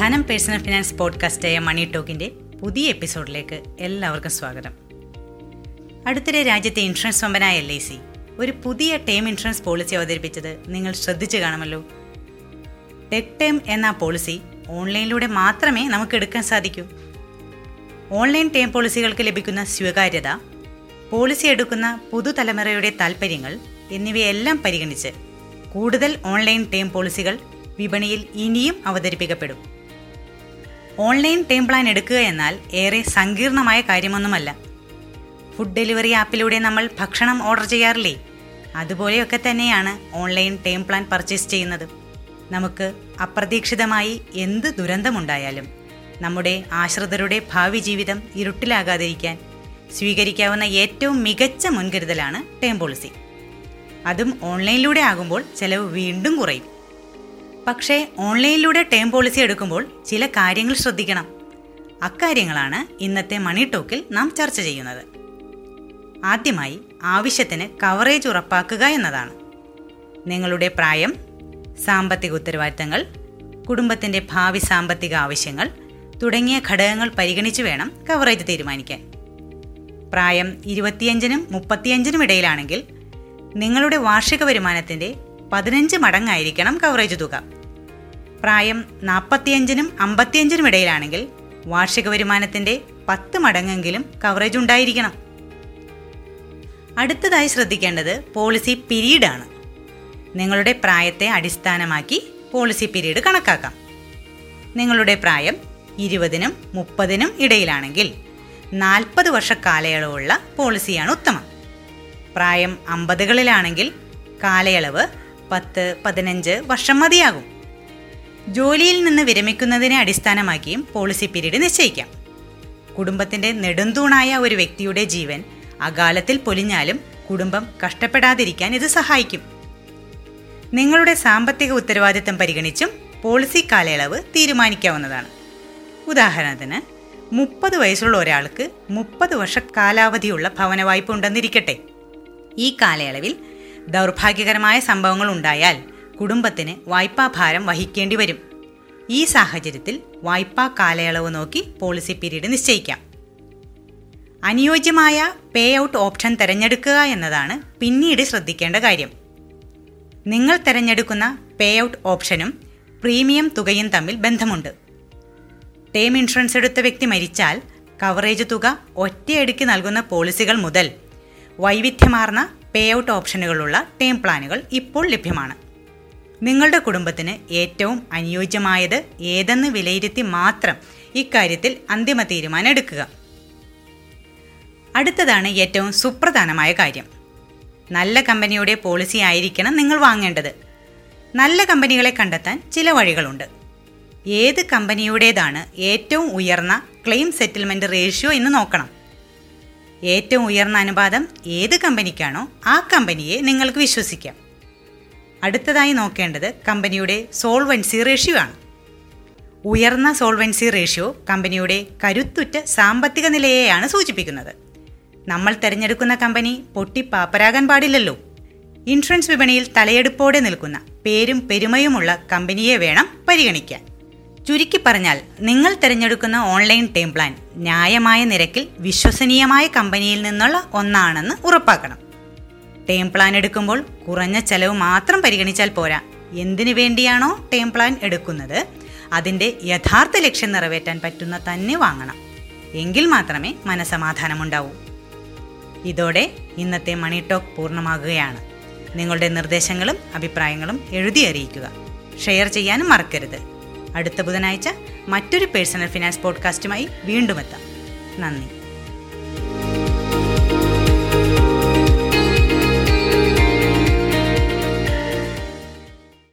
Personal finance പോഡ്കാസ്റ്റായ മണി ടോക്കിന്റെ പുതിയ എപ്പിസോഡിലേക്ക് എല്ലാവർക്കും സ്വാഗതം. അടുത്തിടെ രാജ്യത്തെ ഇൻഷുറൻസ് കമ്പനായ എൽ ഐ സി ഒരു പുതിയ ടേം ഇൻഷുറൻസ് പോളിസി അവതരിപ്പിച്ചത് നിങ്ങൾ ശ്രദ്ധിച്ചു കാണുമല്ലോ. ടെക് ടേം എന്ന പോളിസി ഓൺലൈനിലൂടെ മാത്രമേ നമുക്ക് എടുക്കാൻ സാധിക്കൂ. ഓൺലൈൻ ടേം പോളിസികൾക്ക് ലഭിക്കുന്ന സ്വീകാര്യത പോളിസി എടുക്കുന്ന പുതുതലമുറയുടെ താൽപ്പര്യങ്ങൾ എന്നിവയെല്ലാം പരിഗണിച്ച് കൂടുതൽ ഓൺലൈൻ ടേം പോളിസികൾ വിപണിയിൽ ഇനിയും അവതരിപ്പിക്കപ്പെടും. ഓൺലൈൻ ടേം പ്ലാൻ എടുക്കുക എന്നാൽ ഏറെ സങ്കീർണമായ കാര്യമൊന്നുമല്ല. ഫുഡ് ഡെലിവറി ആപ്പിലൂടെ നമ്മൾ ഭക്ഷണം ഓർഡർ ചെയ്യാറില്ലേ? അതുപോലെയൊക്കെ തന്നെയാണ് ഓൺലൈൻ ടേം പ്ലാൻ പർച്ചേസ് ചെയ്യുന്നത്. നമുക്ക് അപ്രതീക്ഷിതമായി എന്ത് ദുരന്തമുണ്ടായാലും നമ്മുടെ ആശ്രിതരുടെ ഭാവി ജീവിതം ഇരുട്ടിലാകാതിരിക്കാൻ സ്വീകരിക്കാവുന്ന ഏറ്റവും മികച്ച മുൻകരുതലാണ് ടേം പോളിസി. അതും ഓൺലൈനിലൂടെ ആകുമ്പോൾ ചെലവ് വീണ്ടും കുറയും. പക്ഷേ ഓൺലൈനിലൂടെ ടേം പോളിസി എടുക്കുമ്പോൾ ചില കാര്യങ്ങൾ ശ്രദ്ധിക്കണം. അക്കാര്യങ്ങളാണ് ഇന്നത്തെ മണി ടോക്കിൽ നാം ചർച്ച ചെയ്യുന്നത്. ആദ്യമായി ആവശ്യത്തിന് കവറേജ് ഉറപ്പാക്കുക എന്നതാണ്. നിങ്ങളുടെ പ്രായം സാമ്പത്തിക ഉത്തരവാദിത്തങ്ങൾ കുടുംബത്തിന്റെ ഭാവി സാമ്പത്തിക ആവശ്യങ്ങൾ തുടങ്ങിയ ഘടകങ്ങൾ പരിഗണിച്ച് വേണം കവറേജ് തീരുമാനിക്കാൻ. പ്രായം ഇരുപത്തിയഞ്ചിനും മുപ്പത്തിയഞ്ചിനും ഇടയിലാണെങ്കിൽ നിങ്ങളുടെ വാർഷിക വരുമാനത്തിന്റെ പതിനഞ്ച് മടങ്ങായിരിക്കണം കവറേജ് തുക. പ്രായം നാൽപ്പത്തിയഞ്ചിനും അമ്പത്തിയഞ്ചിനും ഇടയിലാണെങ്കിൽ വാർഷിക വരുമാനത്തിന്റെ പത്ത് മടങ്ങെങ്കിലും കവറേജ് ഉണ്ടായിരിക്കണം. അടുത്തതായി ശ്രദ്ധിക്കേണ്ടത് പോളിസി പീരീഡാണ് നിങ്ങളുടെ പ്രായത്തെ അടിസ്ഥാനമാക്കി പോളിസി പിരീഡ് കണക്കാക്കാം. നിങ്ങളുടെ പ്രായം ഇരുപതിനും മുപ്പതിനും ഇടയിലാണെങ്കിൽ നാൽപ്പത് വർഷ കാലയളവുള്ള പോളിസിയാണ് ഉത്തമം. പ്രായം അമ്പതുകളിലാണെങ്കിൽ കാലയളവ് പത്ത് പതിനഞ്ച് വർഷം മതിയാകും. ജോലിയിൽ നിന്ന് വിരമിക്കുന്നതിനെ അടിസ്ഥാനമാക്കിയും പോളിസി പീരീഡ് നിശ്ചയിക്കാം. കുടുംബത്തിന്റെ നെടുന്തൂണായ ഒരു വ്യക്തിയുടെ ജീവൻ അകാലത്തിൽ പൊലിഞ്ഞാലും കുടുംബം കഷ്ടപ്പെടാതിരിക്കാൻ ഇത് സഹായിക്കും. നിങ്ങളുടെ സാമ്പത്തിക ഉത്തരവാദിത്തം പരിഗണിച്ചും പോളിസി കാലയളവ് തീരുമാനിക്കാവുന്നതാണ്. ഉദാഹരണത്തിന് മുപ്പത് വയസ്സുള്ള ഒരാൾക്ക് മുപ്പത് വർഷ കാലാവധിയുള്ള ഭവന വായ്പ ഉണ്ടെന്നിരിക്കട്ടെ. ഈ കാലയളവിൽ ദൗർഭാഗ്യകരമായ സംഭവങ്ങൾ ഉണ്ടായാൽ കുടുംബത്തിന് വായ്പാ ഭാരം വഹിക്കേണ്ടി വരും. ഈ സാഹചര്യത്തിൽ വായ്പാ കാലയളവ് നോക്കി പോളിസി പീരീഡ് നിശ്ചയിക്കാം. അനുയോജ്യമായ പേ ഔട്ട് ഓപ്ഷൻ തിരഞ്ഞെടുക്കുക എന്നതാണ് പിന്നീട് ശ്രദ്ധിക്കേണ്ട കാര്യം. നിങ്ങൾ തിരഞ്ഞെടുക്കുന്ന പേ ഔട്ട് ഓപ്ഷനും പ്രീമിയം തുകയും തമ്മിൽ ബന്ധമുണ്ട്. ടേം ഇൻഷുറൻസ് എടുത്ത വ്യക്തി മരിച്ചാൽ കവറേജ് തുക ഒറ്റയടിക്ക് നൽകുന്ന പോളിസികൾ മുതൽ വൈവിധ്യമാർന്ന പേ ഔട്ട് ഓപ്ഷനുകളുള്ള ടേം പ്ലാനുകൾ ഇപ്പോൾ ലഭ്യമാണ്. നിങ്ങളുടെ കുടുംബത്തിന് ഏറ്റവും അനുയോജ്യമായത് ഏതെന്ന് വിലയിരുത്തി മാത്രം ഇക്കാര്യത്തിൽ അന്തിമ തീരുമാനം എടുക്കുക. അടുത്തതാണ് ഏറ്റവും സുപ്രധാനമായ കാര്യം. നല്ല കമ്പനിയുടെ പോളിസി ആയിരിക്കണം നിങ്ങൾ വാങ്ങേണ്ടത്. നല്ല കമ്പനികളെ കണ്ടെത്താൻ ചില വഴികളുണ്ട്. ഏത് കമ്പനിയുടേതാണ് ഏറ്റവും ഉയർന്ന ക്ലെയിം സെറ്റിൽമെന്റ് റേഷ്യോ എന്ന് നോക്കണം. ഏറ്റവും ഉയർന്ന അനുപാതം ഏത് കമ്പനിക്കാണോ ആ കമ്പനിയെ നിങ്ങൾക്ക് വിശ്വസിക്കാം. അടുത്തതായി നോക്കേണ്ടത് കമ്പനിയുടെ സോൾവൻസി റേഷ്യോ ആണ്. ഉയർന്ന സോൾവൻസി റേഷ്യോ കമ്പനിയുടെ കരുത്തുറ്റ സാമ്പത്തിക നിലയെയാണ് സൂചിപ്പിക്കുന്നത്. നമ്മൾ തിരഞ്ഞെടുക്കുന്ന കമ്പനി പൊട്ടിപ്പാപ്പരാകാൻ പാടില്ലല്ലോ. ഇൻഷുറൻസ് വിപണിയിൽ തലയെടുപ്പോടെ നിൽക്കുന്ന പേരും പെരുമയുമുള്ള കമ്പനിയെ വേണം പരിഗണിക്കാൻ. ചുരുക്കി പറഞ്ഞാൽ നിങ്ങൾ തിരഞ്ഞെടുക്കുന്ന ഓൺലൈൻ ടേം പ്ലാൻ ന്യായമായ നിരക്കിൽ വിശ്വസനീയമായ കമ്പനിയിൽ നിന്നുള്ള ഒന്നാണെന്ന് ഉറപ്പാക്കണം. ടേം പ്ലാൻ എടുക്കുമ്പോൾ കുറഞ്ഞ ചെലവ് മാത്രം പരിഗണിച്ചാൽ പോരാ. എന്തിനു വേണ്ടിയാണോ ടേം പ്ലാൻ എടുക്കുന്നത്? അതിന്റെ യഥാർത്ഥ ലക്ഷ്യം നിറവേറ്റാൻ പറ്റുന്ന തന്നെ വാങ്ങണം. എങ്കിൽ മാത്രമേ മനസമാധാനമുണ്ടാവൂ. ഇതോടെ ഇന്നത്തെ മണി ടോക്ക് പൂർണമാകുകയാണ്. നിങ്ങളുടെ നിർദ്ദേശങ്ങളും അഭിപ്രായങ്ങളും എഴുതി അറിയിക്കുക. ഷെയർ ചെയ്യാനും മറക്കരുത്. അടുത്ത ബുധനാഴ്ച മറ്റൊരു പേഴ്സണൽ ഫിനാൻസ് പോഡ്കാസ്റ്റുമായി വീണ്ടും എത്താം. നന്ദി.